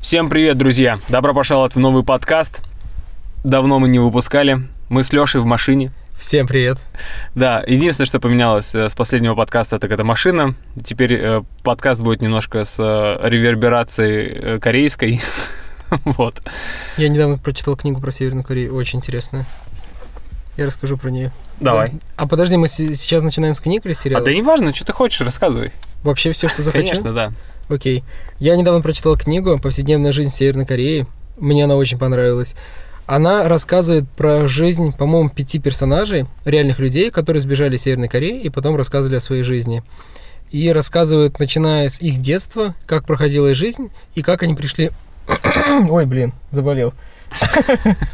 Всем привет, друзья! Добро пожаловать в новый подкаст. Давно мы не выпускали. Мы с Лешей в машине. Всем привет. Да, единственное, что поменялось э, с последнего подкаста, так это машина. Теперь э, подкаст будет немножко с э, реверберацией корейской. вот. Я недавно прочитал книгу про Северную Корею, очень интересная. Я расскажу про нее. Давай. А подожди, мы сейчас начинаем с книг или А сериала? да не важно, что ты хочешь, рассказывай. Вообще все, что захочу? Конечно, да. Окей. Я недавно прочитал книгу «Повседневная жизнь Северной Кореи». Мне она очень понравилась. Она рассказывает про жизнь, по-моему, пяти персонажей, реальных людей, которые сбежали из Северной Кореи и потом рассказывали о своей жизни. И рассказывает, начиная с их детства, как проходила их жизнь и как они пришли... Ой, блин, заболел.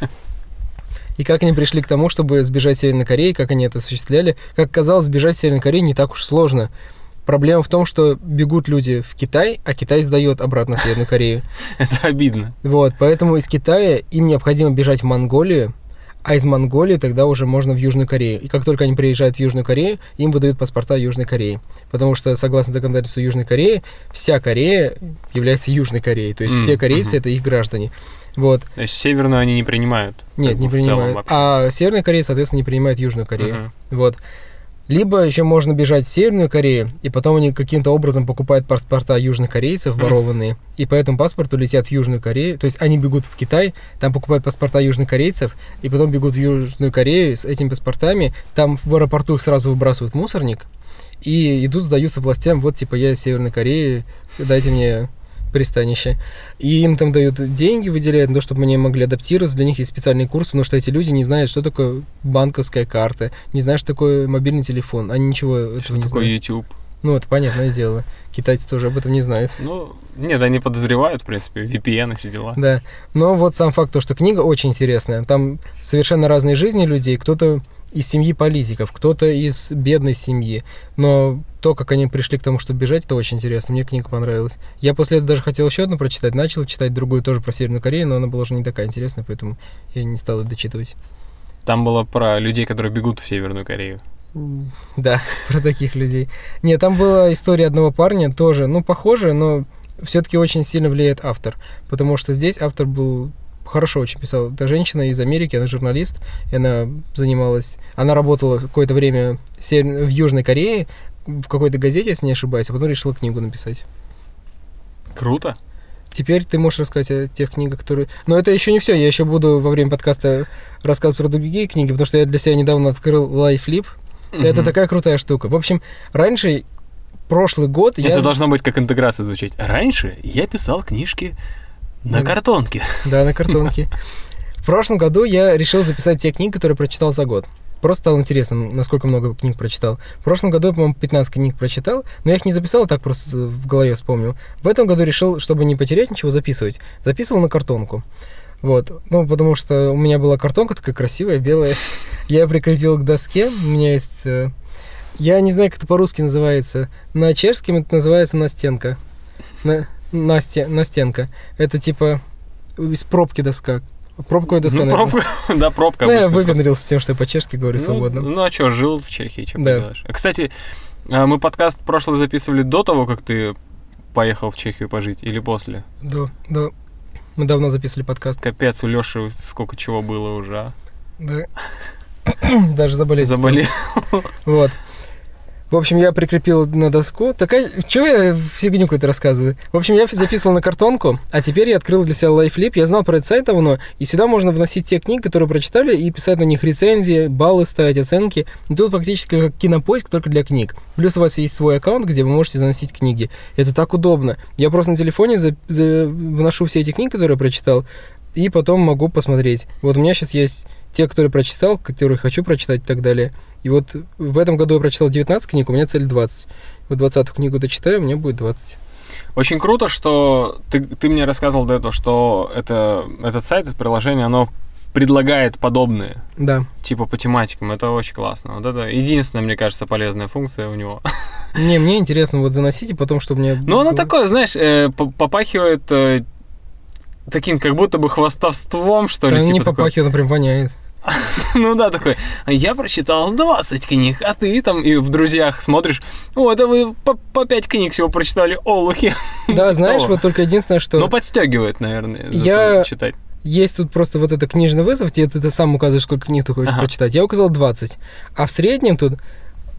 И как они пришли к тому, чтобы сбежать Северной Кореи, как они это осуществляли. Как казалось, сбежать Северной Кореи не так уж сложно. Проблема в том, что бегут люди в Китай, а Китай сдает обратно Северную Корею. Это обидно. Вот, поэтому из Китая им необходимо бежать в Монголию, а из Монголии тогда уже можно в Южную Корею. И как только они приезжают в Южную Корею, им выдают паспорта Южной Кореи. Потому что, согласно законодательству Южной Кореи, вся Корея является Южной Кореей. То есть М, все корейцы мгм. это их граждане. Вот. То есть северную они не принимают. Нет, не принимают. А Северная Корея, соответственно, не принимает Южную Корею. Мгм. Вот. Либо еще можно бежать в Северную Корею, и потом они каким-то образом покупают паспорта южных корейцев, ворованные, и по этому паспорту летят в Южную Корею. То есть они бегут в Китай, там покупают паспорта южных корейцев, и потом бегут в Южную Корею с этими паспортами. Там в аэропорту их сразу выбрасывают в мусорник, и идут, сдаются властям, вот типа я из Северной Кореи, дайте мне пристанище. И им там дают деньги, выделяют на то, чтобы они могли адаптироваться. Для них есть специальный курс, потому что эти люди не знают, что такое банковская карта, не знают, что такое мобильный телефон. Они ничего этого Что не такое знают. YouTube? Ну, это понятное дело. Китайцы тоже об этом не знают. Ну, нет, они подозревают, в принципе, VPN и все дела. Да. Но вот сам факт, то, что книга очень интересная. Там совершенно разные жизни людей. Кто-то из семьи политиков, кто-то из бедной семьи. Но то, как они пришли к тому, чтобы бежать, это очень интересно. Мне книга понравилась. Я после этого даже хотел еще одну прочитать. Начал читать другую тоже про Северную Корею, но она была уже не такая интересная, поэтому я не стал ее дочитывать. Там было про людей, которые бегут в Северную Корею. Да, про таких людей. Нет, там была история одного парня, тоже, ну, похожая, но все-таки очень сильно влияет автор. Потому что здесь автор был хорошо очень писал. Это женщина из Америки, она журналист, и она занималась... Она работала какое-то время в Южной Корее, в какой-то газете, если не ошибаюсь, а потом решила книгу написать. Круто. Теперь ты можешь рассказать о тех книгах, которые... Но это еще не все. Я еще буду во время подкаста рассказывать про другие книги, потому что я для себя недавно открыл LifeLip. Это Мгм. такая крутая штука. В общем, раньше, прошлый год, Это я... должно быть как интеграция звучать. Раньше я писал книжки на картонке. Да, на картонке. В прошлом году я решил записать те книги, которые прочитал за год. Просто стало интересно, насколько много книг прочитал. В прошлом году я, по-моему, 15 книг прочитал, но я их не записал, а так просто в голове вспомнил. В этом году решил, чтобы не потерять ничего, записывать. Записывал на картонку. Вот. Ну, потому что у меня была картонка такая красивая, белая. Я ее прикрепил к доске. У меня есть... э, Я не знаю, как это по-русски называется. На чешском это называется настенка. На... Насте... Настенка. Это типа из пробки доска. Пробковая доска, Ну, наверное. пробка, да, пробка Ну, я выпендрился тем, что я по-чешски говорю Ну, свободно. Ну, а что, жил в Чехии, что Да. поделаешь. А, Кстати, а, мы подкаст прошлый записывали до того, как ты поехал в Чехию пожить, или после? Да, да. Мы давно записывали подкаст. Капец, у Леши сколько чего было уже, а? Да. Даже заболеть. Заболел. Вот. В общем, я прикрепил на доску. Такая... Чего я фигню какую-то рассказываю? В общем, я записывал на картонку, а теперь я открыл для себя LifeLip. Я знал про этот сайт давно, и сюда можно вносить те книги, которые прочитали, и писать на них рецензии, баллы ставить, оценки. И тут фактически как кинопоиск, только для книг. Плюс у вас есть свой аккаунт, где вы можете заносить книги. Это так удобно. Я просто на телефоне за- за- вношу все эти книги, которые я прочитал, и потом могу посмотреть. Вот у меня сейчас есть те, которые прочитал, которые хочу прочитать и так далее. И вот в этом году я прочитал 19 книг, у меня цель 20. Вот 20 книгу дочитаю, у меня будет 20. Очень круто, что ты, ты мне рассказывал до этого, что это, этот сайт, это приложение, оно предлагает подобные, Да. типа по тематикам. Это очень классно. Вот это единственная, мне кажется, полезная функция у него. Не, мне интересно вот заносить, и потом, чтобы мне... Ну, оно такое, знаешь, э, по- попахивает э, таким как будто бы хвастовством, что ли. Да, не типа такое. попахивает, она прям воняет. Ну да, такой, «А я прочитал 20 книг, а ты там и в друзьях смотришь, о, это вы по, по 5 книг всего прочитали, олухи. Да, Типа знаешь, вот только единственное, что... Ну, подстегивает, наверное, Я- читать. Есть тут просто вот это книжный вызов, тебе ты, ты сам указываешь, сколько книг ты хочешь Ага. прочитать. Я указал 20. А в среднем тут,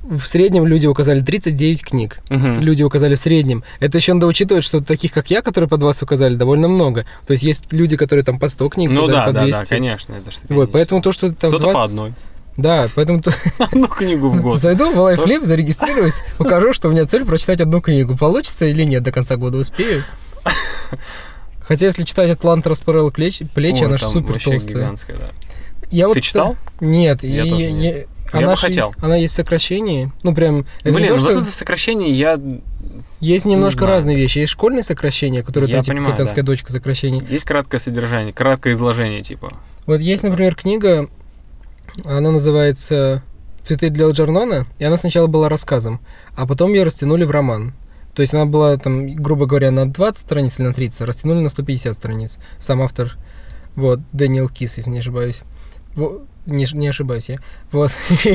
в среднем люди указали 39 книг. Мгм. Люди указали в среднем. Это еще надо учитывать, что таких, как я, которые по 20 указали, довольно много. То есть есть люди, которые там по 100 книг Ну да, по да, 200. да, конечно, это ж Вот, поэтому то, что там Кто-то 20... по одной. Да, поэтому то- Одну книгу в год. зайду в LifeLib, зарегистрируюсь, укажу, что у меня цель прочитать одну книгу. Получится или нет до конца года успею? Хотя, если читать «Атлант расправил плечи», плечи Ой, она же супер толстая. гигантская, да. Я вот Ты читал? Нет, Я я- я- Я она бы хотел. Она есть в сокращении. Ну, прям... не Блин, то, вот что- это сокращение я... Есть немножко знаю. разные вещи. Есть школьные сокращения, которые Я там, типа, «Капитанская да. дочка» сокращений. Есть краткое содержание, краткое изложение, типа. Вот есть, например, книга, она называется «Цветы для Алджернона», и она сначала была рассказом, а потом ее растянули в роман. То есть она была, там, грубо говоря, на 20 страниц или на 30, а растянули на 150 страниц. Сам автор, вот, Дэниел Кис, если не ошибаюсь. Не, не ошибаюсь я. Вот.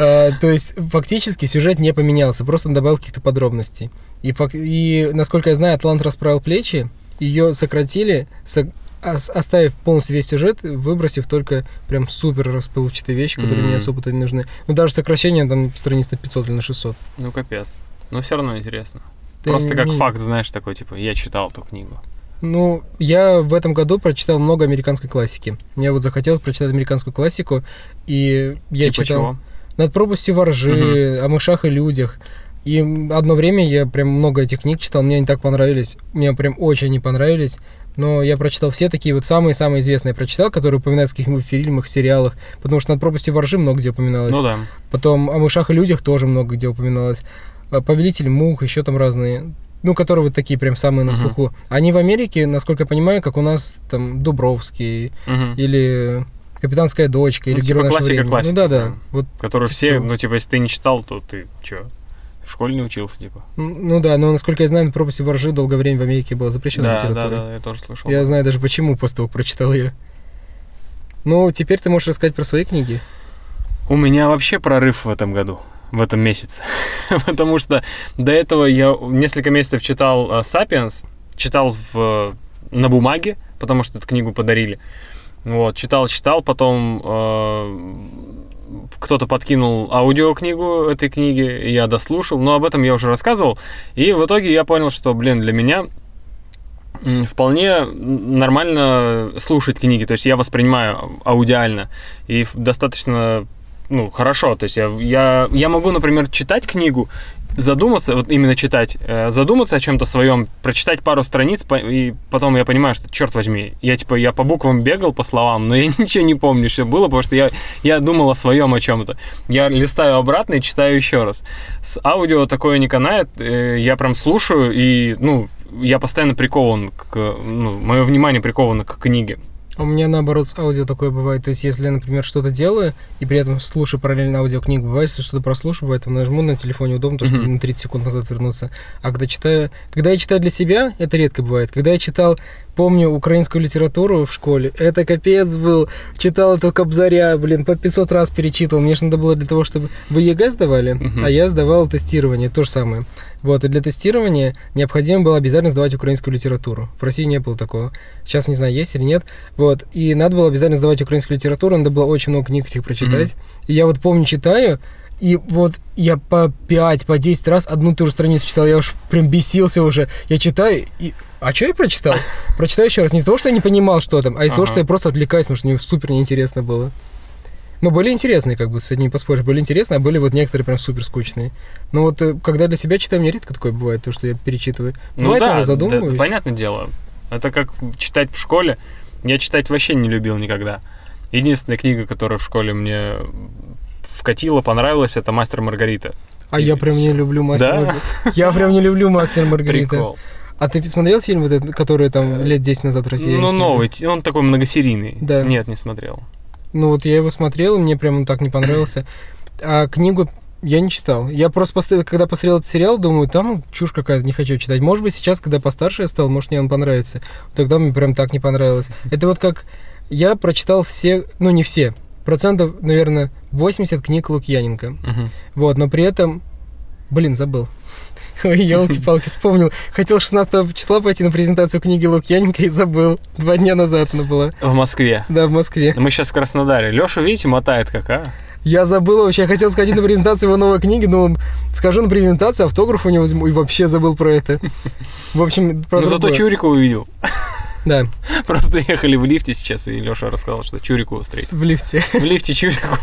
А, То есть фактически сюжет не поменялся, просто он добавил каких-то подробностей. И, и насколько я знаю, Атлант расправил плечи, ее сократили, со- ос- оставив полностью весь сюжет, выбросив только прям супер расплывчатые вещи, которые мне особо-то не нужны. Ну, даже сокращение там страниц на 500 или на 600. Ну, капец. Но все равно интересно. Ты Просто как факт, знаешь, такой, типа, я читал эту книгу. Ну, я в этом году прочитал много американской классики. Мне вот захотелось прочитать американскую классику, и я типа читал... чего? Над пропастью воржи, о мышах и людях. И одно время я прям много этих книг читал, мне они так понравились. Мне прям очень не понравились. Но я прочитал все такие вот самые-самые известные прочитал, которые упоминаются в каких-нибудь фильмах, сериалах. Потому что над пропастью воржи много где упоминалось. Ну да. Потом о мышах и людях тоже много где упоминалось. Повелитель мух, еще там разные. Ну, которые вот такие прям самые на слуху. Они в Америке, насколько я понимаю, как у нас там Дубровский Мгм. или Капитанская дочка, Ну, или типа Герой классика, времени. классика, ну да, да. да. Вот Который Типа все, ну, типа, если ты не читал, то ты чё? В школе не учился, типа. Ну да, но насколько я знаю, на пропасти воржи долгое время в Америке была запрещена Да, да, литература. да, я тоже слышал. Я знаю даже почему после того, как прочитал ее. Ну, теперь ты можешь рассказать про свои книги. У меня вообще прорыв в этом году, в этом месяце. Потому что до этого я несколько месяцев читал э, «Сапиенс», читал в, на бумаге, потому что эту книгу подарили. Вот, читал, читал, потом э, кто-то подкинул аудиокнигу этой книги, и я дослушал, но об этом я уже рассказывал. И в итоге я понял, что, блин, для меня вполне нормально слушать книги, то есть я воспринимаю аудиально и достаточно ну, хорошо, то есть я, я, я могу, например, читать книгу, задуматься, вот именно читать, э, задуматься о чем-то своем, прочитать пару страниц, и потом я понимаю, что, черт возьми, я типа, я по буквам бегал, по словам, но я ничего не помню, что было, потому что я, я думал о своем о чем-то. Я листаю обратно и читаю еще раз. С аудио такое не канает, э, я прям слушаю, и, ну, я постоянно прикован к, ну, мое внимание приковано к книге. У меня наоборот с аудио такое бывает. То есть, если я, например, что-то делаю, и при этом слушаю параллельно аудиокнигу, бывает, что что-то прослушиваю, поэтому нажму на телефоне удобно, то, что Мгм. на 30 секунд назад вернуться. А когда читаю... Когда я читаю для себя, это редко бывает. Когда я читал, помню, украинскую литературу в школе, это капец был. Читал эту Кобзаря, блин, по 500 раз перечитывал. Мне же надо было для того, чтобы... Вы ЕГЭ сдавали, Мгм. а я сдавал тестирование, то же самое. Вот, и для тестирования необходимо было обязательно сдавать украинскую литературу. В России не было такого. Сейчас не знаю, есть или нет. Вот, и надо было обязательно сдавать украинскую литературу, надо было очень много книг этих прочитать. И я вот помню, читаю, и вот я по 5, по 10 раз одну ту же страницу читал, я уж прям бесился уже. Я читаю, и... А что я прочитал? Прочитаю еще раз. Не из-за того, что я не понимал, что там, а из-за того, Ага. что я просто отвлекаюсь, потому что мне супер неинтересно было. Но были интересные, как бы, с этим не поспоришь, были интересные, а были вот некоторые прям супер скучные. Но вот э, когда для себя читаю, мне редко такое бывает, то, что я перечитываю. Ну Бывает, да, иногда да, задумываюсь. понятное дело. Это как читать в школе. Я читать вообще не любил никогда. Единственная книга, которая в школе мне вкатила, понравилась, это «Мастер и Маргарита». А я прям не всё. люблю мастер Да? Маргарита. Я прям не люблю мастер Маргарита. Прикол. А ты смотрел фильм, вот этот, который там лет 10 назад в России? Ну, новый, он такой многосерийный. Да. Нет, не смотрел. Ну вот я его смотрел, и мне прям он так не понравился. А книгу я не читал. Я просто, после- когда посмотрел этот сериал, думаю, там чушь какая-то, не хочу читать. Может быть, сейчас, когда постарше я стал, может, мне он понравится. Тогда мне прям так не понравилось. Это вот как Я прочитал все, ну не все, процентов, наверное, 80 книг Лукьяненко. Мгм. Вот, но при этом, блин, забыл. Ой, елки-палки, вспомнил. Хотел 16 числа пойти на презентацию книги Лукьяненко и забыл. Два дня назад она была. В Москве. Да, в Москве. Мы сейчас в Краснодаре. Леша, видите, мотает как, а? Я забыл вообще, я хотел сходить на презентацию его новой книги, но скажу на презентацию, автограф у него возьму, и вообще забыл про это. В общем, про зато другое. Чурика увидел. Да, Просто ехали в лифте сейчас, и Леша рассказал, что Чурику встретил. в лифте. В лифте Чурику.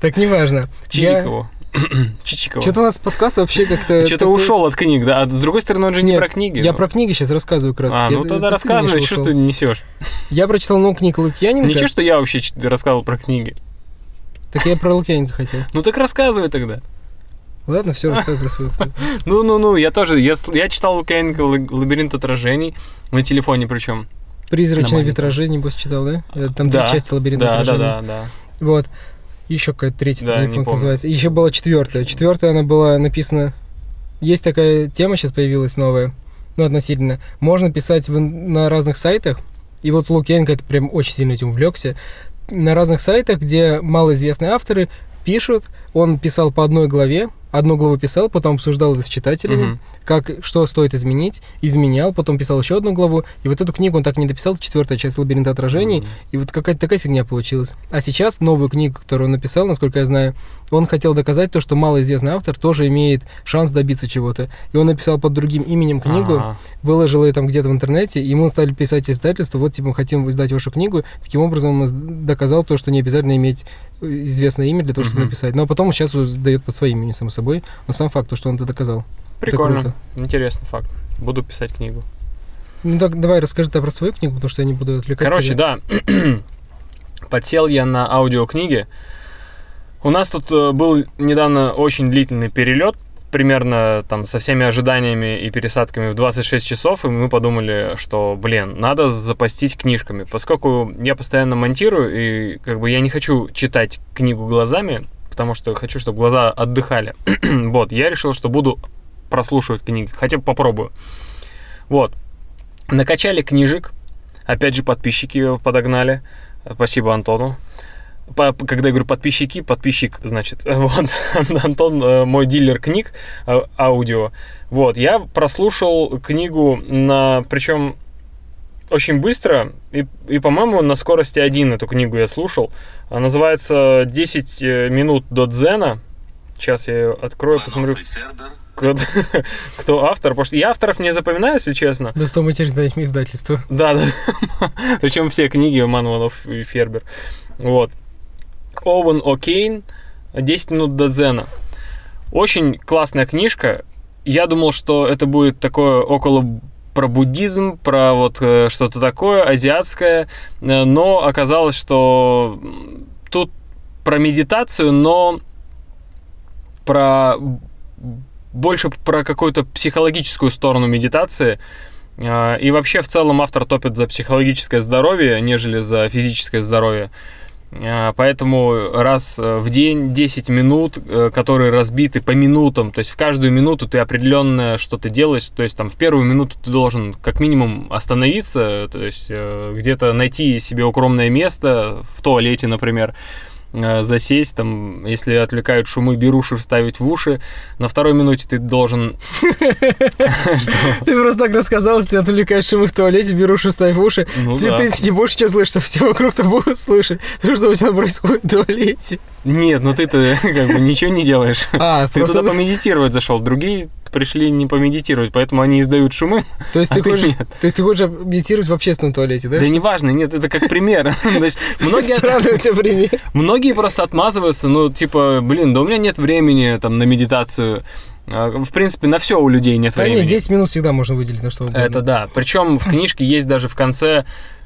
Так, неважно. Я... Чирикову. Чичикова. Что-то у нас подкаст вообще как-то... Что-то такой- ушел от книг, да? А с другой стороны, он же не Нет, про книги. Я ну. про книги сейчас рассказываю как раз. А, ну тогда рассказывай, что ты несешь. Я прочитал много книг Лукьяненко. Ничего, что я вообще рассказывал про книги. Так я про Лукьяненко хотел. Ну так рассказывай тогда. Ладно, все, рассказывай про свою. Ну-ну-ну, я тоже, я, читал «Ла- «Лабиринт отражений», на телефоне причем. Призрачные витражи, небось, читал, да? Э, Там Да, три части лабиринта Да, отражений. да, да. Вот. Еще какая-то третья, Да, не помню, называется. Еще была четвертая. Четвертая она была написана. Есть такая тема сейчас появилась новая, ну, относительно. Можно писать в на разных сайтах. И вот Лукьяненко это прям очень сильно этим увлекся. На разных сайтах, где малоизвестные авторы пишут, он писал по одной главе, одну главу писал, потом обсуждал это с читателями, Мгм. как, что стоит изменить, изменял, потом писал еще одну главу, и вот эту книгу он так не дописал, четвертая часть «Лабиринта отражений», Мгм. и вот какая-то такая фигня получилась. А сейчас новую книгу, которую он написал, насколько я знаю, он хотел доказать то, что малоизвестный автор тоже имеет шанс добиться чего-то. И он написал под другим именем книгу, Ага. выложил ее там где-то в интернете, и ему стали писать издательство, вот типа мы хотим издать вашу книгу. Таким образом он доказал то, что не обязательно иметь э, известное имя для того, чтобы Мгм. написать. Но потом он сейчас дает под своим именем, само собой. Но сам факт, то, что он это доказал. Прикольно. круто. Интересный факт. Буду писать книгу. Ну так давай расскажи про свою книгу, потому что я не буду отвлекаться. Короче, да. Подсел я на аудиокниги. У нас тут э, был недавно очень длительный перелет, примерно там со всеми ожиданиями и пересадками в 26 часов, и мы подумали, что, блин, надо запастись книжками, поскольку я постоянно монтирую, и как бы я не хочу читать книгу глазами, потому что хочу, чтобы глаза отдыхали. вот, я решил, что буду прослушивать книги, хотя бы попробую. Вот. Накачали книжек, опять же подписчики подогнали, спасибо Антону. Когда я говорю подписчики, подписчик, значит, вот, Антон э, мой дилер книг э, аудио. Вот, я прослушал книгу на, причем очень быстро, и, и, по-моему, на скорости один эту книгу я слушал. Она называется «10 минут до дзена». Сейчас я ее открою, посмотрю, кто, кто автор. Потому что я авторов не запоминаю, если честно. Да что мы теперь знаем издательство. Да, да. Причем все книги Мануэлов и Фербер. Вот. Оуэн О'Кейн «10 минут до дзена». Очень классная книжка. Я думал, что это будет такое около про буддизм, про вот э, что-то такое азиатское, э, но оказалось, что тут про медитацию, но про больше про какую-то психологическую сторону медитации. А, И вообще в целом автор топит за психологическое здоровье, нежели за физическое здоровье. А, Поэтому раз э, в день 10 минут, э, которые разбиты по минутам, то есть в каждую минуту ты определенное что-то делаешь, то есть там в первую минуту ты должен как минимум остановиться, то есть э, где-то найти себе укромное место, в туалете, например, засесть, там, если отвлекают шумы, беруши вставить в уши. На второй минуте ты должен... Ты просто так рассказал, что ты отвлекаешь шумы в туалете, берешь ставь в уши. Ну ты, ты не будешь что слышать, а все вокруг-то будут слышать. То, что у тебя происходит в туалете. Нет, ну ты-то как бы ничего не делаешь. А, Ты просто... туда помедитировать зашел, другие пришли не помедитировать, поэтому они издают шумы, То есть, а ты ты хочешь, нет. то есть ты хочешь медитировать в общественном туалете, да? Да неважно, нет, это как пример. Многие, Странный у тебя пример. многие просто отмазываются, ну, типа, блин, да у меня нет времени там на медитацию. А, В принципе, на все у людей нет Да времени. нет, 10 минут всегда можно выделить на что угодно. Это да. Причем в книжке есть даже в конце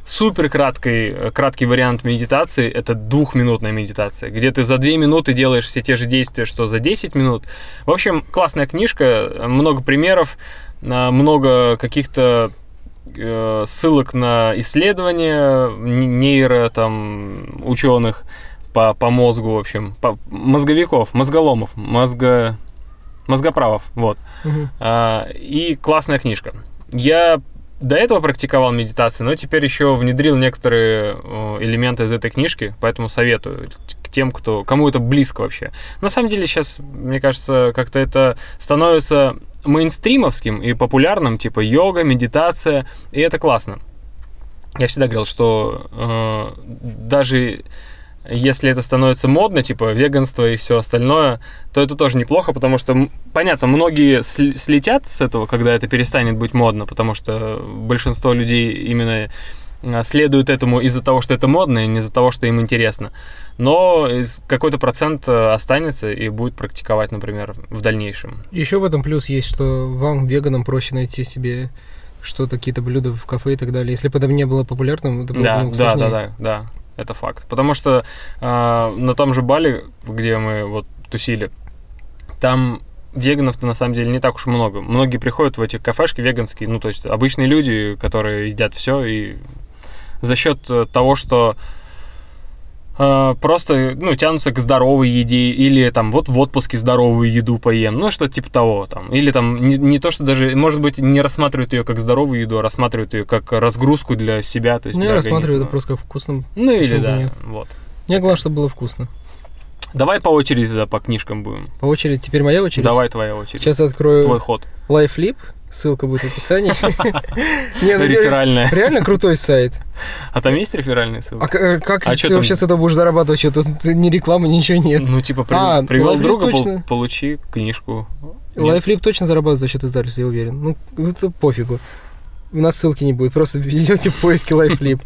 супер краткий, краткий вариант медитации. Это двухминутная медитация, где ты за две минуты делаешь все те же действия, что за 10 минут. В общем, классная книжка, много примеров, а, много каких-то э, ссылок на исследования нейро там ученых по, по мозгу, в общем, по, мозговиков, мозголомов, мозго, мозгоправов, вот. Мгм. А, и классная книжка. Я до этого практиковал медитации, но теперь еще внедрил некоторые э, элементы из этой книжки, поэтому советую к тем, кто, кому это близко вообще. На самом деле сейчас, мне кажется, как-то это становится мейнстримовским и популярным, типа йога, медитация, и это классно. Я всегда говорил, что э, даже если это становится модно, типа веганство и все остальное, то это тоже неплохо, потому что, понятно, многие слетят с этого, когда это перестанет быть модно, потому что большинство людей именно а, следуют этому из-за того, что это модно, и не из-за того, что им интересно. Но какой-то процент э, останется и будет практиковать, например, в дальнейшем. Еще в этом плюс есть, что вам, веганам, проще найти себе что-то, какие-то блюда в кафе и так далее. Если бы это не было популярным, это было да, бы да, да, да, да это факт. Потому что э, на том же Бали, где мы вот тусили, там веганов-то на самом деле не так уж и много. Многие приходят в эти кафешки веганские, ну, то есть обычные люди, которые едят все, и за счет э, того, что э, просто, ну, тянутся к здоровой еде, или там вот в отпуске здоровую еду поем, ну, что-то типа того, там. Или там не, не то, что даже, может быть, не рассматривают ее как здоровую еду, а рассматривают ее как разгрузку для себя, то есть Ну, я рассматриваю это просто как вкусным. Ну, или да, нет? вот. Мне главное, чтобы было вкусно. Давай по очереди тогда по книжкам будем. По очереди, теперь моя очередь. Давай твоя очередь. Сейчас открою Твой ход. LifeLip, ссылка будет в описании. Не, ну, Реферальная. Реально крутой сайт. А там есть реферальные ссылки? А э, как А ты вообще с этого будешь зарабатывать? Что тут ни рекламы, ничего нет. Ну, типа, А, привел друга, получи книжку. LifeLip точно зарабатывает за счет издательства, я уверен. Ну, это пофигу. У нас ссылки не будет, просто введете в поиске LifeLip.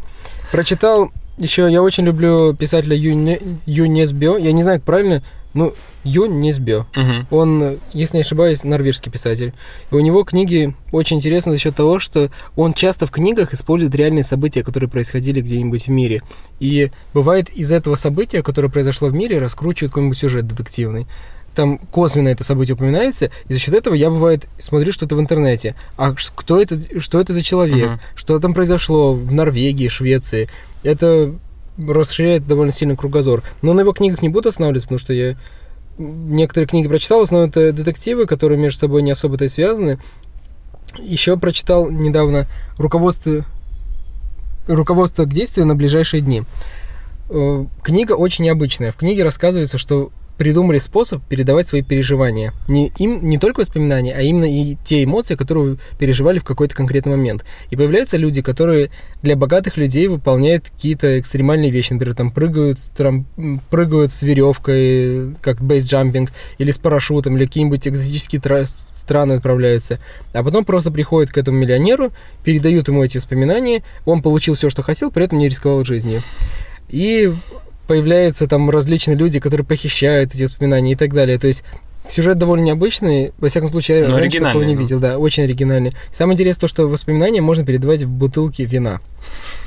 Прочитал еще, я очень люблю писателя Юне- Ю Несбё. Я не знаю, как правильно, ну, Ю Несбё. Мгм. Он, если не ошибаюсь, норвежский писатель. И у него книги очень интересны за счет того, что он часто в книгах использует реальные события, которые происходили где-нибудь в мире. И бывает из этого события, которое произошло в мире, раскручивает какой-нибудь сюжет детективный. Там косвенно это событие упоминается, и за счет этого я, бывает, смотрю что-то в интернете. А кто это, что это за человек? Мгм. Что там произошло в Норвегии, Швеции? Это расширяет довольно сильно кругозор. Но на его книгах не буду останавливаться, потому что я некоторые книги прочитал, в основном это детективы, которые между собой не особо-то и связаны. Еще прочитал недавно руководство, руководство к действию на ближайшие дни. Э, Книга очень необычная. В книге рассказывается, что придумали способ передавать свои переживания. Не, им, не только воспоминания, а именно и те эмоции, которые вы переживали в какой-то конкретный момент. И появляются люди, которые для богатых людей выполняют какие-то экстремальные вещи. Например, там прыгают, трам- м, прыгают с веревкой, как бейсджампинг, или с парашютом, или какие-нибудь экзотические страны отправляются. А потом просто приходят к этому миллионеру, передают ему эти воспоминания, он получил все, что хотел, при этом не рисковал жизнью. И появляются там различные люди, которые похищают эти воспоминания и так далее. То есть сюжет довольно необычный, во всяком случае, я Но раньше такого не ну. видел, да, очень оригинальный. Самое интересное то, что воспоминания можно передавать в бутылке вина.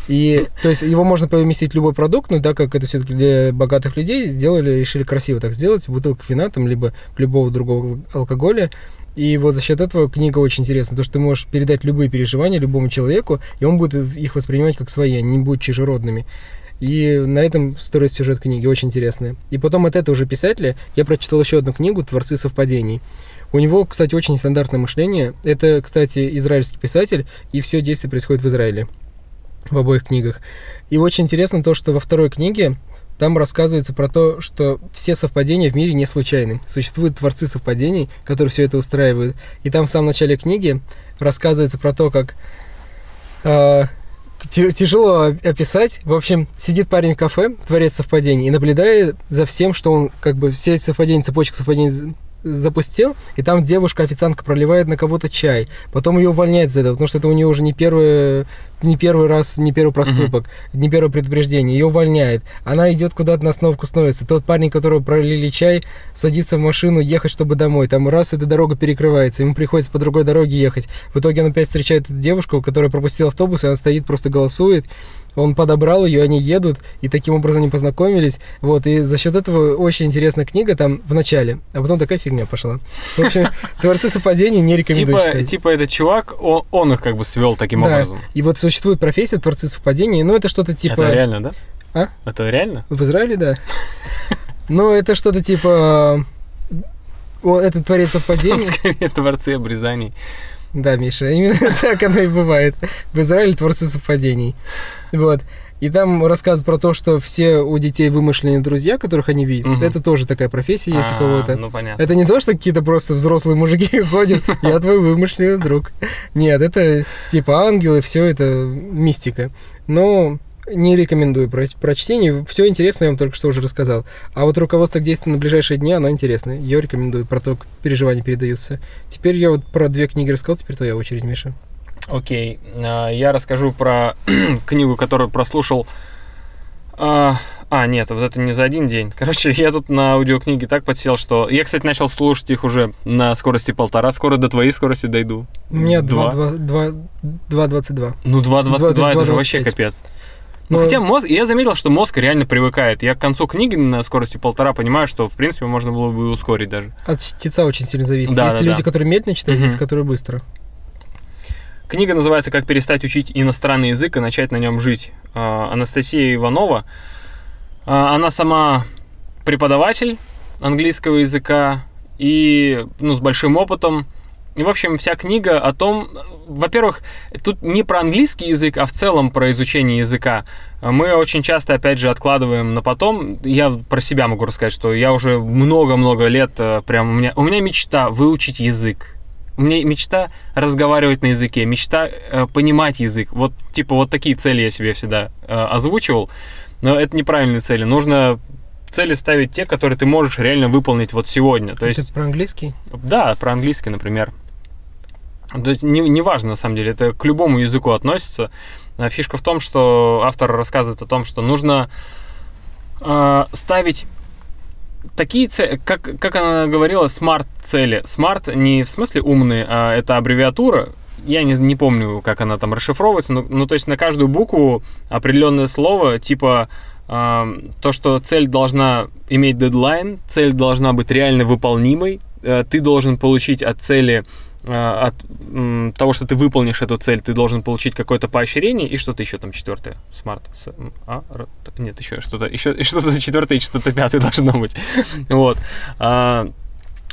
И, то есть, его можно поместить в любой продукт, но так как это все-таки для богатых людей, сделали, решили красиво так сделать, бутылка вина там, либо любого другого алкоголя, и вот за счет этого книга очень интересна, потому что ты можешь передать любые переживания любому человеку, и он будет их воспринимать как свои, они не будут чужеродными. И на этом строится сюжет книги, очень интересный. И потом от этого же писателя я прочитал еще одну книгу «Творцы совпадений». У него, кстати, очень нестандартное мышление. Это, кстати, израильский писатель, и все действие происходит в Израиле. В обоих книгах. И очень интересно то, что во второй книге там рассказывается про то, что все совпадения в мире не случайны. Существуют творцы совпадений, которые все это устраивают. И там в самом начале книги рассказывается про то, как э, тяжело описать. В общем, сидит парень в кафе, творец совпадений, и наблюдает за всем, что он как бы все совпадения, цепочка совпадений запустил, и там девушка-официантка проливает на кого-то чай. Потом ее увольняют за это, потому что это у нее уже не первый, не первый раз, не первый проступок, не первое предупреждение. Ее увольняет. Она идет куда-то на остановку становится. Тот парень, которого пролили чай, садится в машину ехать, чтобы домой. Там раз эта дорога перекрывается, ему приходится по другой дороге ехать. В итоге он опять встречает эту девушку, которая пропустила автобус, и она стоит, просто голосует. Он подобрал ее, они едут, и таким образом они познакомились. Вот, и за счет этого очень интересная книга там в начале, а потом такая фигня пошла. В общем, творцы совпадений не рекомендую Типа, читать. типа этот чувак, он, он их как бы свел таким Да. образом. И вот существует профессия творцы совпадений, но это что-то типа... Это реально, да? А? Это реально? В Израиле, да. Ну, это что-то типа... О, это творец совпадений. скорее творцы обрезаний. Да, Миша, именно так оно и бывает. В Израиле творцы совпадений. Вот. И там рассказ про то, что все у детей вымышленные друзья, которых они видят. Мгм. Это тоже такая профессия есть у А, кого-то. Ну, понятно. Это не то, что какие-то просто взрослые мужики ходят, я твой вымышленный друг. Нет, это типа ангелы, все это мистика. Но не рекомендую про, прочтение. Все интересное я вам только что уже рассказал. А вот руководство к действию на ближайшие дни, оно интересное. Я рекомендую про то, как переживания передаются. Теперь я вот про две книги рассказал, теперь твоя очередь, Миша. Окей, а, я расскажу про книгу, которую прослушал. А, а, нет, вот это не за один день. Короче, я тут на аудиокниге так подсел, что... Я, кстати, начал слушать их уже на скорости полтора. Скоро до твоей скорости дойду. У меня Два. 2.22. Ну, 2.22 это же 2.25. вообще капец. Ну, хотя мозг, я заметил, что мозг реально привыкает. Я к концу книги на скорости полтора понимаю, что, в принципе, можно было бы ускорить даже. От чтеца очень сильно зависит. Да, есть да, люди, да. которые медленно читают, Мгм. есть которые быстро. Книга называется «Как перестать учить иностранный язык и начать на нем жить». А, Анастасия Иванова. А, Она сама преподаватель английского языка и ну, с большим опытом. И, в общем, вся книга о том, во-первых, тут не про английский язык, а в целом про изучение языка. Мы очень часто, опять же, откладываем на потом. Я про себя могу рассказать, что я уже много-много лет, э, прям у меня, у меня мечта выучить язык. У меня мечта разговаривать на языке, мечта э, понимать язык. Вот, типа, вот такие цели я себе всегда э, озвучивал. Но это неправильные цели. Нужно цели ставить те, которые ты можешь реально выполнить вот сегодня. То есть, Это про английский? да, про английский, например. То не, не важно, на самом деле, это к любому языку относится. А Фишка в том, что автор рассказывает о том, что нужно э, ставить такие цели, как, как она говорила, смарт-цели. Смарт не в смысле умные, а это аббревиатура. Я не, не помню, как она там расшифровывается, но, ну, то есть на каждую букву определенное слово, типа э, то, что цель должна иметь дедлайн, цель должна быть реально выполнимой, э, ты должен получить от цели от м, того, что ты выполнишь эту цель, ты должен получить какое-то поощрение и что-то еще там четвертое. Смарт. С- а, р- нет, еще что-то, еще что-то четвертое и что-то пятое должно быть. Вот. А,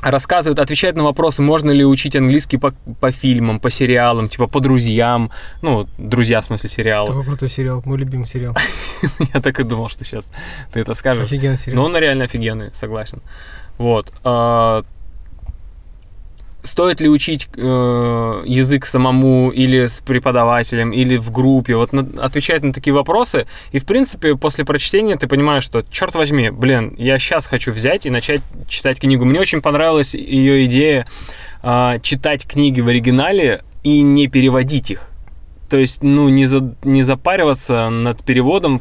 Рассказывает, отвечает на вопросы, можно ли учить английский по, по фильмам, по сериалам, типа по друзьям. Ну, друзья, в смысле, сериалы. Такой крутой сериал, мой любимый сериал. Я так и думал, что сейчас ты это скажешь. Офигенный Но сериал. он реально офигенный, согласен. Вот. Стоит ли учить э, язык самому или с преподавателем, или в группе? Вот на- отвечать на такие вопросы. И, в принципе, после прочтения ты понимаешь, что, черт возьми, блин, я сейчас хочу взять и начать читать книгу. Мне очень понравилась ее идея а, читать книги в оригинале и не переводить их. То есть, ну, не, за, не запариваться над переводом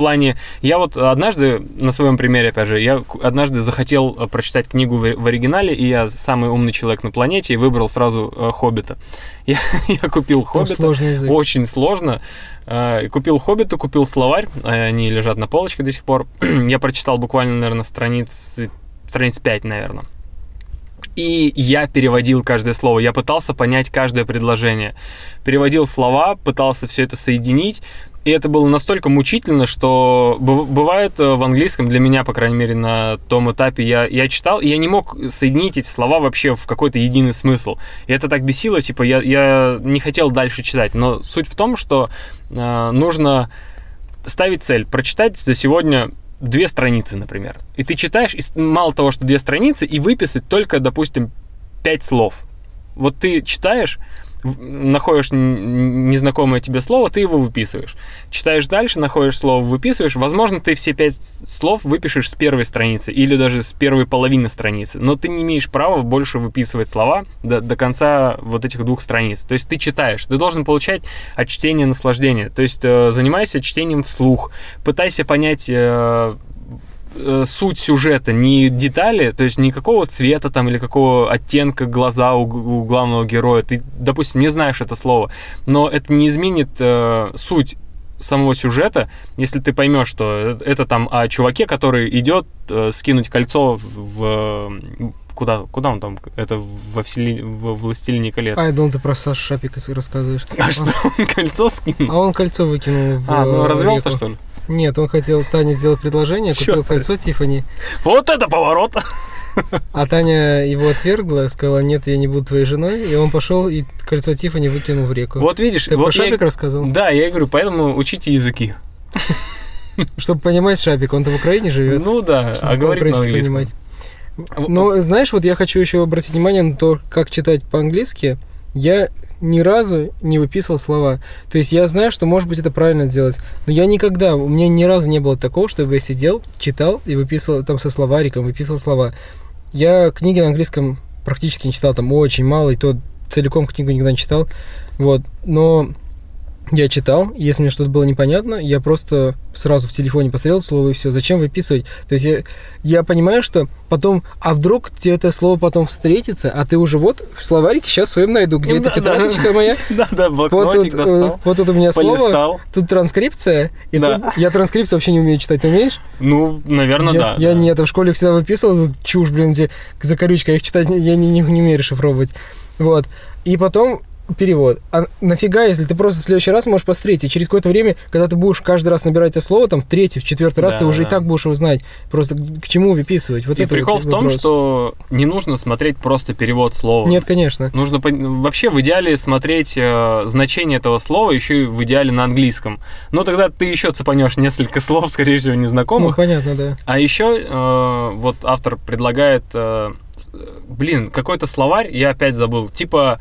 плане... Я вот однажды, на своем примере, опять же, я однажды захотел э, прочитать книгу в, в оригинале, и я самый умный человек на планете, и выбрал сразу э, «Хоббита». Я, я купил Там «Хоббита». сложный язык. Очень сложно. Э, Купил «Хоббита», купил словарь, э, они лежат на полочке до сих пор. Я прочитал буквально, наверное, страниц, страниц 5, наверное. И я переводил каждое слово. Я пытался понять каждое предложение. Переводил слова, пытался все это соединить. И это было настолько мучительно, что быв- бывает э, в английском, для меня, по крайней мере, на том этапе, я, я читал, и я не мог соединить эти слова вообще в какой-то единый смысл. И это так бесило, типа, я, я не хотел дальше читать. Но суть в том, что э, нужно ставить цель, прочитать за сегодня две страницы, например. И ты читаешь, и мало того, что две страницы, и выписать только, допустим, пять слов. Вот ты читаешь, находишь незнакомое тебе слово, ты его выписываешь. Читаешь дальше, находишь слово, выписываешь. Возможно, ты все пять слов выпишешь с первой страницы или даже с первой половины страницы, но ты не имеешь права больше выписывать слова до, до конца вот этих двух страниц. То есть ты читаешь, ты должен получать от чтения наслаждение. То есть э, занимайся чтением вслух, пытайся понять э, э, суть сюжета, не детали, то есть никакого цвета там или какого оттенка глаза у, у главного героя. Ты, допустим, не знаешь это слово, но это не изменит э, суть самого сюжета, если ты поймешь, что это, там о чуваке, который идет э, скинуть кольцо в, в- куда куда он там это во всели, во властелине колец. А, я думал, ты про Сашу Шапика рассказываешь. А что он кольцо скинул? А он кольцо выкинул в А, ну развелся реку. что ли? Нет, он хотел Тане сделать предложение, купил кольцо Тифани. Вот это поворот! А Таня его отвергла, сказала, нет, я не буду твоей женой, и он пошел и кольцо Тиффани выкинул в реку. Вот видишь, Ты вот про я- шапик рассказывал? Да, я говорю, поэтому учите языки. Чтобы понимать шапик, он-то в Украине живет. Ну да, а говорит на английском. понимать. Но, знаешь, вот я хочу еще обратить внимание на то, как читать по-английски. Я ни разу не выписывал слова. То есть я знаю, что, может быть, это правильно сделать. Но я никогда, у меня ни разу не было такого, чтобы я сидел, читал и выписывал там со словариком, выписывал слова. Я книги на английском практически не читал, там очень мало, и то целиком книгу никогда не читал. Вот. Но я читал, если мне что-то было непонятно, я просто сразу в телефоне посмотрел слово и все. Зачем выписывать? То есть я, я понимаю, что потом, а вдруг тебе это слово потом встретится, а ты уже вот в словарике сейчас своем найду, где Ну эта да, да. тетрадочка моя. Да, да, Вот блокнотик тут, э, достал, вот тут у меня слово, полистал. тут транскрипция, и Да. тут я транскрипцию вообще не умею читать, ты умеешь? Ну, наверное, я, да. Я да. нет, в школе всегда выписывал тут чушь, блин, где закорючка, их читать я не, не, не умею расшифровывать. Вот. И потом перевод. А нафига, если ты просто в следующий раз можешь посмотреть, и через какое-то время, когда ты будешь каждый раз набирать это слово, там, в третий, в четвертый раз, Да, ты уже да. и так будешь его знать. Просто к чему выписывать? Вот И прикол вот в том, вопрос. что не нужно смотреть просто перевод слова. Нет, конечно. Нужно вообще в идеале смотреть э, значение этого слова еще и в идеале на английском. Но тогда ты еще цепанешь несколько слов, скорее всего, Ну, незнакомых. понятно, да. А еще э, вот автор предлагает, э, э, блин, какой-то словарь, я опять забыл, типа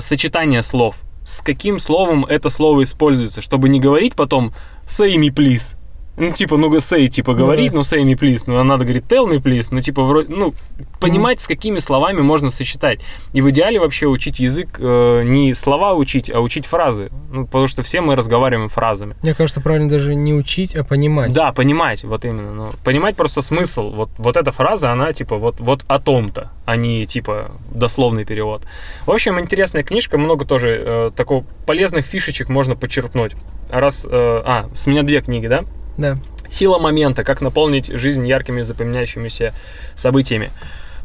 сочетание слов. С каким словом это слово используется, чтобы не говорить потом say me please. Ну, типа, ну, say, типа, Ну говорить, ну, say me please. Ну, а надо говорить tell me please. Ну, типа, вроде, ну, понимать, с какими словами можно сочетать. И в идеале вообще учить язык э, не слова учить, а учить фразы. Ну, потому что все мы разговариваем фразами. Мне кажется, правильно даже не учить, а понимать. Да, понимать, вот именно. Ну, понимать просто смысл. Вот, вот эта фраза, она типа вот, вот о том-то, а не типа дословный перевод. В общем, интересная книжка, много тоже э, такого полезных фишечек можно почерпнуть. Раз, э, а, с меня две книги, да? Да. Сила момента, как наполнить жизнь яркими запоминающимися событиями.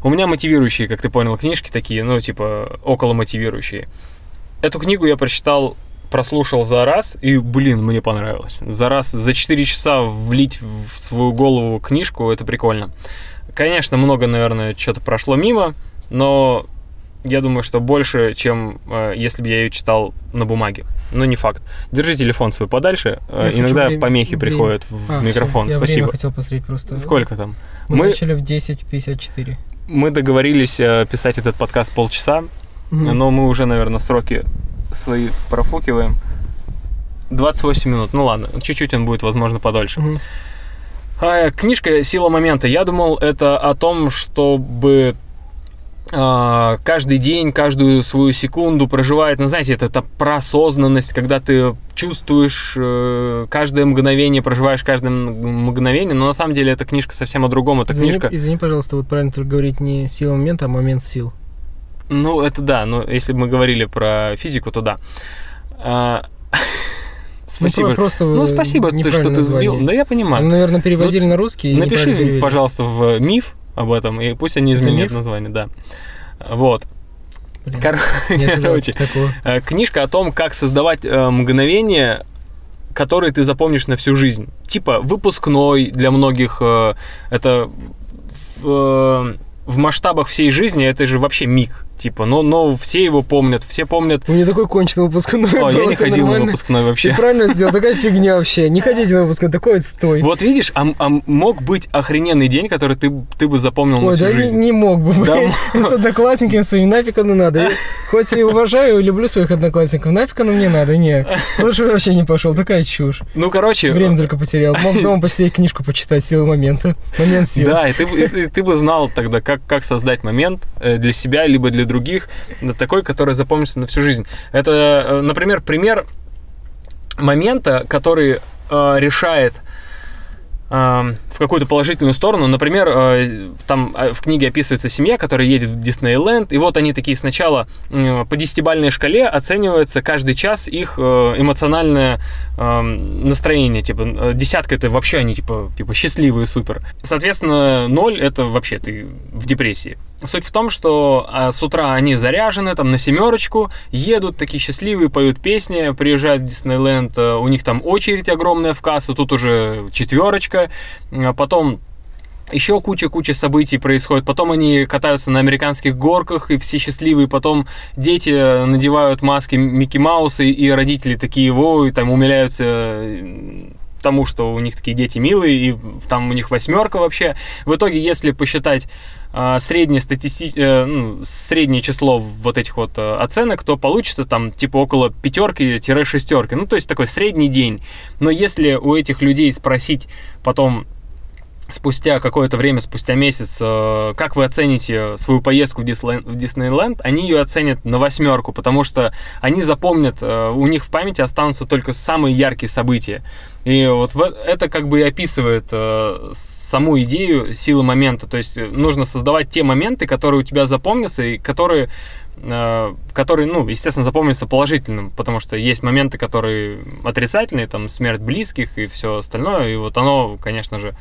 У меня мотивирующие, как ты понял, книжки такие, ну, типа, около мотивирующие. Эту книгу я прочитал, прослушал за раз, и, блин, мне понравилось. За раз, за 4 часа влить в свою голову книжку, это прикольно. Конечно, много, наверное, что-то прошло мимо, но я думаю, что больше, чем э, если бы я ее читал на бумаге. Но не факт. Держи телефон свой подальше. э, Я Иногда время- помехи время. приходят в А, микрофон. всё, я Спасибо. время хотел посмотреть просто. Сколько там? Мы, Мы- начали в 10.54. Мы договорились э, писать этот подкаст полчаса, Мгм. но мы уже, наверное, сроки свои профукиваем. 28 минут. Ну ладно, чуть-чуть он будет, возможно, подольше. А, книжка «Сила момента». Я думал, это о том, чтобы каждый день, каждую свою секунду проживает, ну, знаете, это, это про осознанность, когда ты чувствуешь э, каждое мгновение, проживаешь каждое мгновение, но на самом деле эта книжка совсем о другом. Это извини, книжка... извини, пожалуйста, вот правильно только говорить не сила момента, а момент сил. Ну, это да, но если бы мы говорили про физику, то да. А, Ну, Спасибо. про- просто Ну, спасибо, что ты сбил. Да я Ну, понимаю. наверное, переводили на русский. Напиши, пожалуйста, в миф об этом, и пусть они изменят название, да. Вот. Блин, Кор- Короче, такого. э, книжка о том, как создавать э, мгновения, которые ты запомнишь на всю жизнь. Типа выпускной для многих э, это в, э, в масштабах всей жизни это же вообще миг. Типа, но, но все его помнят, все помнят. У меня такой конченый выпускной. О, я не ходил на нормально. выпускной Ты вообще. правильно сделал, такая фигня вообще. Не ходите на выпускной, такой отстой. Вот видишь, а, а мог быть охрененный день, который ты, ты бы запомнил на Ой, всю да не, жизнь. не мог бы, Да. С одноклассниками своими нафиг оно надо. Я хоть и уважаю и люблю своих одноклассников, нафиг оно мне надо, не. Лучше вообще не пошел, такая чушь. Ну, короче, Время только потерял. Мог дома посидеть, книжку почитать, силы момента. Момент сил. Да, и ты, бы- и ты бы знал тогда, как, как создать момент э, для себя, либо для других, да, такой, который запомнится на всю жизнь. Это, э, например, пример момента, который э, решает э, в какую-то положительную сторону. Например, э, там э, в книге описывается семья, которая едет в Диснейленд, и вот они такие сначала по десятибалльной шкале оценивается каждый час их эмоциональное э, настроение. Типа, десятка это вообще они типа, типа счастливые, супер. Соответственно, ноль это вообще ты в депрессии. Суть в том, что а, с утра они заряжены, там на семерочку, едут такие счастливые, поют песни, приезжают в Диснейленд, э, у них там очередь огромная в кассу, тут уже четверочка, а потом еще куча-куча событий происходит. Потом они катаются на американских горках, и все счастливые. Потом дети надевают маски Микки Мауса, и родители такие, во, и там умиляются тому, что у них такие дети милые, и там у них восьмерка вообще. В итоге, если посчитать э, среднее, статисти... э, ну, среднее число вот этих вот э, оценок, то получится там типа около пятерки-шестерки. Ну, то есть такой средний день. Но если у этих людей спросить потом спустя какое-то время, спустя месяц, э, как вы оцените свою поездку в, Диснейленд, в Диснейленд, они ее оценят на восьмерку, потому что они запомнят, э, у них в памяти останутся только самые яркие события. И вот это как бы и описывает э, саму идею силы момента. То есть нужно создавать те моменты, которые у тебя запомнятся и которые который, ну, естественно, запомнится положительным, потому что есть моменты, которые отрицательные, там, смерть близких и все остальное, и вот оно, конечно же,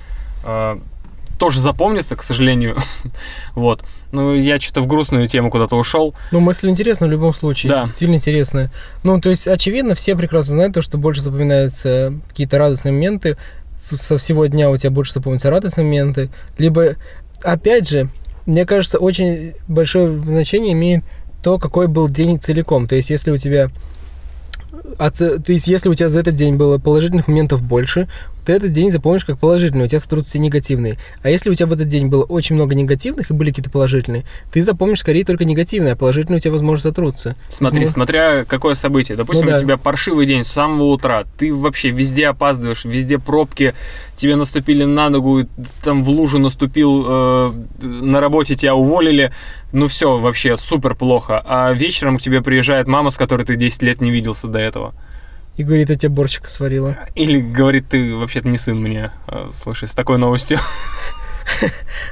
тоже запомнится, к сожалению. вот. Ну, я что-то в грустную тему куда-то ушел. Ну, мысль интересна в любом случае. Да. Действительно интересная. Ну, то есть, очевидно, все прекрасно знают то, что больше запоминаются какие-то радостные моменты. Со всего дня у тебя больше запомнятся радостные моменты. Либо, опять же, мне кажется, очень большое значение имеет то, какой был день целиком. То есть, если у тебя а, то есть, если у тебя за этот день было положительных моментов больше, ты этот день запомнишь как положительный, у тебя сотрутся все негативные. А если у тебя в этот день было очень много негативных и были какие-то положительные, ты запомнишь скорее только негативные, а положительные у тебя, возможно, сотрутся. Смотри, Поэтому... смотря какое событие. Допустим, ну, да. у тебя паршивый день с самого утра, ты вообще везде опаздываешь, везде пробки, тебе наступили на ногу, там в лужу наступил, э, на работе тебя уволили, ну все, вообще супер плохо. А вечером к тебе приезжает мама, с которой ты 10 лет не виделся до этого. И говорит, я тебе борчика сварила. Или говорит, ты вообще-то не сын мне. А, слушай, с такой новостью.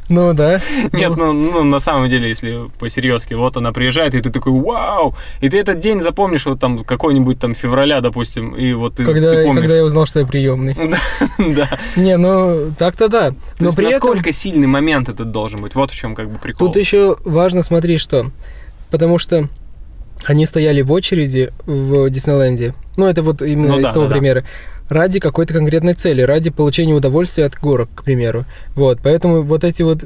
Ну да. Нет, ну, ну на самом деле, если по-серьезки, вот она приезжает, и ты такой, вау! И ты этот день запомнишь, вот там какой-нибудь там февраля, допустим, и вот ты, когда, ты помнишь. Когда я узнал, что я приемный. Да. Не, ну так-то да. Но при насколько сильный момент этот должен быть? Вот в чем как бы прикол. Тут еще важно смотреть, что. Потому что они стояли в очереди в Диснейленде. Ну, это вот именно ну, из да, того да, примера. Да. Ради какой-то конкретной цели, ради получения удовольствия от горок, к примеру. Вот, поэтому вот эти вот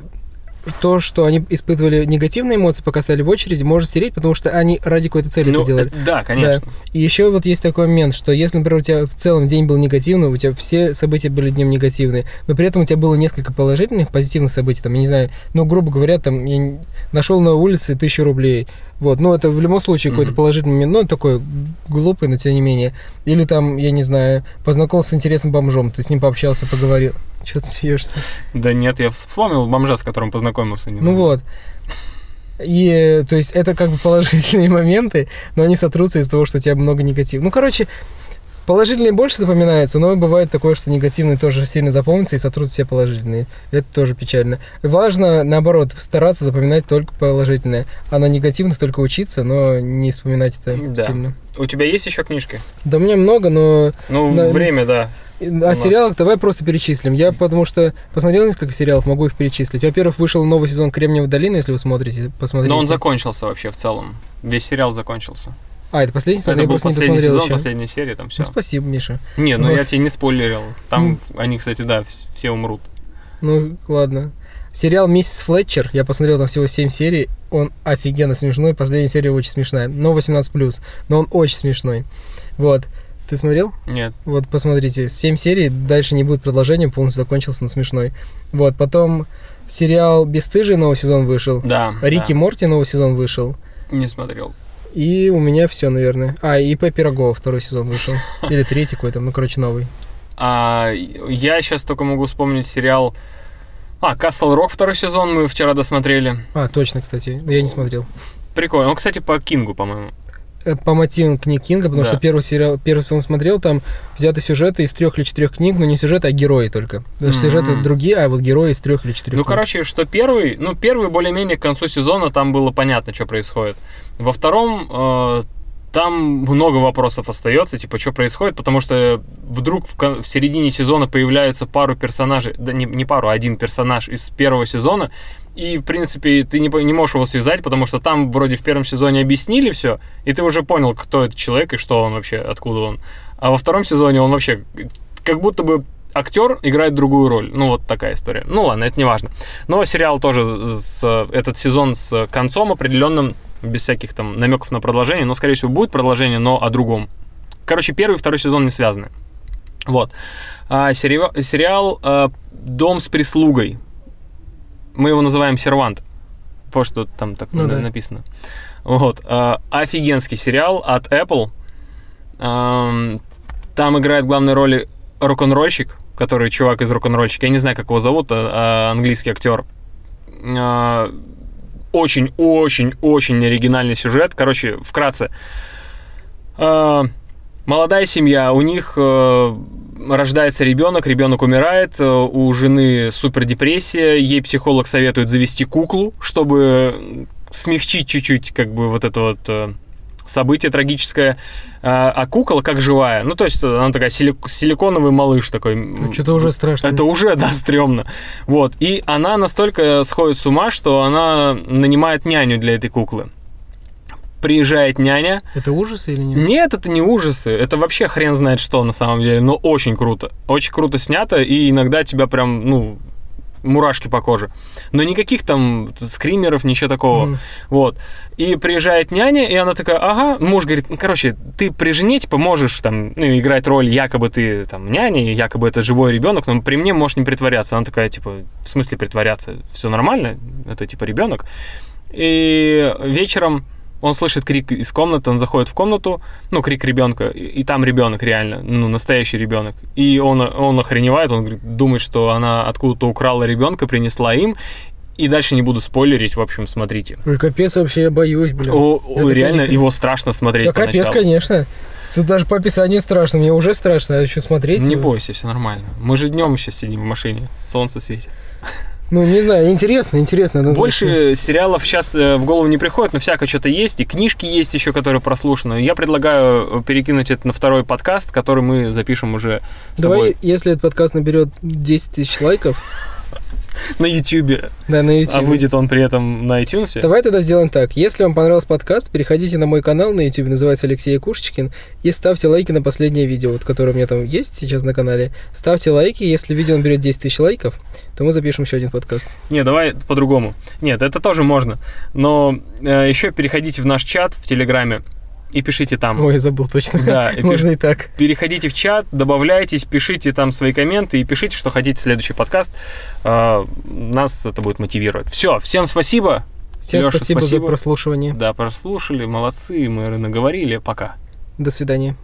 то, что они испытывали негативные эмоции, пока стояли в очереди, может стереть, потому что они ради какой-то цели ну, это делали. Да, конечно. Да. И еще вот есть такой момент, что если, например, у тебя в целом день был негативный, у тебя все события были днем негативные, но при этом у тебя было несколько положительных, позитивных событий, там, я не знаю, ну, грубо говоря, там, я нашел на улице тысячу рублей, вот, ну, это в любом случае mm-hmm. какой-то положительный момент, ну, такой глупый, но тем не менее. Или там, я не знаю, познакомился с интересным бомжом, ты с ним пообщался, поговорил. Чего ты смеешься? Да нет, я вспомнил бомжа, с которым познакомился. Не ну вот. И, то есть, это как бы положительные моменты, но они сотрутся из того, что у тебя много негатива. Ну, короче, положительные больше запоминаются, но бывает такое, что негативные тоже сильно запомнятся и сотрут все положительные. Это тоже печально. Важно, наоборот, стараться запоминать только положительное, а на негативных только учиться, но не вспоминать это да. сильно. У тебя есть еще книжки? Да у меня много, но... Ну, на... время, да. О сериалах давай просто перечислим. Я потому что посмотрел несколько сериалов, могу их перечислить. Во-первых, вышел новый сезон Кремниевой долины, если вы смотрите, посмотрите. Но он закончился вообще в целом. Весь сериал закончился. А, это последний сезон? Это я был последний сезон, еще. последняя серия, там все. Ну, спасибо, Миша. Не, ну вот. я тебе не спойлерил. Там mm. они, кстати, да, все умрут. Ну, ладно. Сериал «Миссис Флетчер», я посмотрел там всего 7 серий, он офигенно смешной, последняя серия очень смешная, но 18+, но он очень смешной. Вот. Ты смотрел? Нет. Вот, посмотрите, 7 серий, дальше не будет продолжения, полностью закончился, но смешной. Вот, потом сериал «Бестыжий» новый сезон вышел. Да. «Рики да. Морти» новый сезон вышел. Не смотрел. И у меня все, наверное. А, и П. Пирогова второй сезон вышел. Или третий какой-то, ну, короче, новый. А, я сейчас только могу вспомнить сериал... А, Касл Рок второй сезон мы вчера досмотрели. А, точно, кстати, я не смотрел. Прикольно. Он, кстати, по Кингу, по-моему. Э, по мотивам книг Кинга, потому да. что первый сериал, первый сезон смотрел, там взяты сюжеты из трех или четырех книг, но не сюжеты, а герои только. mm-hmm. сюжеты другие, а вот герои из трех или четырех. Ну, книг. короче, что первый, ну, первый более-менее к концу сезона там было понятно, что происходит. Во втором э, там много вопросов остается, типа, что происходит, потому что вдруг в, в середине сезона появляются пару персонажей, да не, не пару, а один персонаж из первого сезона, и, в принципе, ты не, не можешь его связать, потому что там вроде в первом сезоне объяснили все, и ты уже понял, кто этот человек и что он вообще, откуда он. А во втором сезоне он вообще как будто бы актер играет другую роль. Ну, вот такая история. Ну, ладно, это не важно. Но сериал тоже с, этот сезон с концом определенным, без всяких там намеков на продолжение, но, скорее всего, будет продолжение, но о другом. Короче, первый и второй сезон не связаны. Вот. А, сериал, сериал а, «Дом с прислугой». Мы его называем «Сервант», потому что там так Ну на- да. написано. Вот. а, офигенский сериал от Apple. Ам, там играет главной роли рок-н-ролльщик, который чувак из рок-н-ролльщика. Я не знаю, как его зовут, а, а, английский актер. А, Очень-очень-очень оригинальный сюжет. Короче, вкратце. А, Молодая семья, у них э, рождается ребенок, ребенок умирает, э, у жены супердепрессия, ей психолог советует завести куклу, чтобы смягчить чуть-чуть как бы вот это вот э, событие трагическое. А, а кукла как живая, ну то есть она такая силик- силиконовый малыш такой. Что-то уже страшно. Это уже, да, стрёмно. Вот. И она настолько сходит с ума, что она нанимает няню для этой куклы. Приезжает няня. Это ужасы или нет? Нет, это не ужасы. Это вообще хрен знает что на самом деле. Но очень круто. Очень круто снято. И иногда тебя прям, ну, мурашки по коже. Но никаких там скримеров, ничего такого. Мгм. Вот. И приезжает няня, и она такая, ага, муж говорит, ну, короче, ты при жене, типа, можешь там, ну, играть роль, якобы ты там няня, якобы это живой ребенок, но при мне можешь не притворяться. Она такая, типа, в смысле притворяться? Все нормально? Это, типа, ребенок. И вечером он слышит крик из комнаты, он заходит в комнату, ну, крик ребенка, и, и там ребенок реально, ну, настоящий ребенок. И он, он охреневает, он говорит, думает, что она откуда-то украла ребенка, принесла им, и дальше не буду спойлерить, в общем, смотрите. Ой, капец, вообще я боюсь, блин. О, о, реально, не- его страшно смотреть Да капец, поначалу. конечно. Тут даже по описанию страшно. Мне уже страшно, а что смотреть? Не его? бойся, все нормально. Мы же днем сейчас сидим в машине, солнце светит. Ну, не знаю, интересно, интересно. однозначно. Больше сериалов сейчас э, в голову не приходит, но всякое что-то есть, и книжки есть еще, которые прослушаны. Я предлагаю э, перекинуть это на второй подкаст, который мы запишем уже с Давай, тобой если этот подкаст наберет 10 тысяч лайков, на YouTube, да, на YouTube. а выйдет он при этом на iTunes. Давай тогда сделаем так. Если вам понравился подкаст, переходите на мой канал на YouTube, называется Алексей Якушечкин, и ставьте лайки на последнее видео, вот, которое у меня там есть сейчас на канале. Ставьте лайки, если видео наберет 10 тысяч лайков, то мы запишем еще один подкаст. Не, давай по-другому. Нет, это тоже можно. Но э, еще переходите в наш чат в Телеграме и пишите там. Ой, забыл точно. Да, и Можно и так. переходите в чат, добавляйтесь, пишите там свои комменты и пишите, что хотите следующий подкаст. Э, Нас это будет мотивировать. Все, всем спасибо. Всем Лёша, спасибо, спасибо. за прослушивание. Да, прослушали, молодцы, мы наговорили. Пока. До свидания.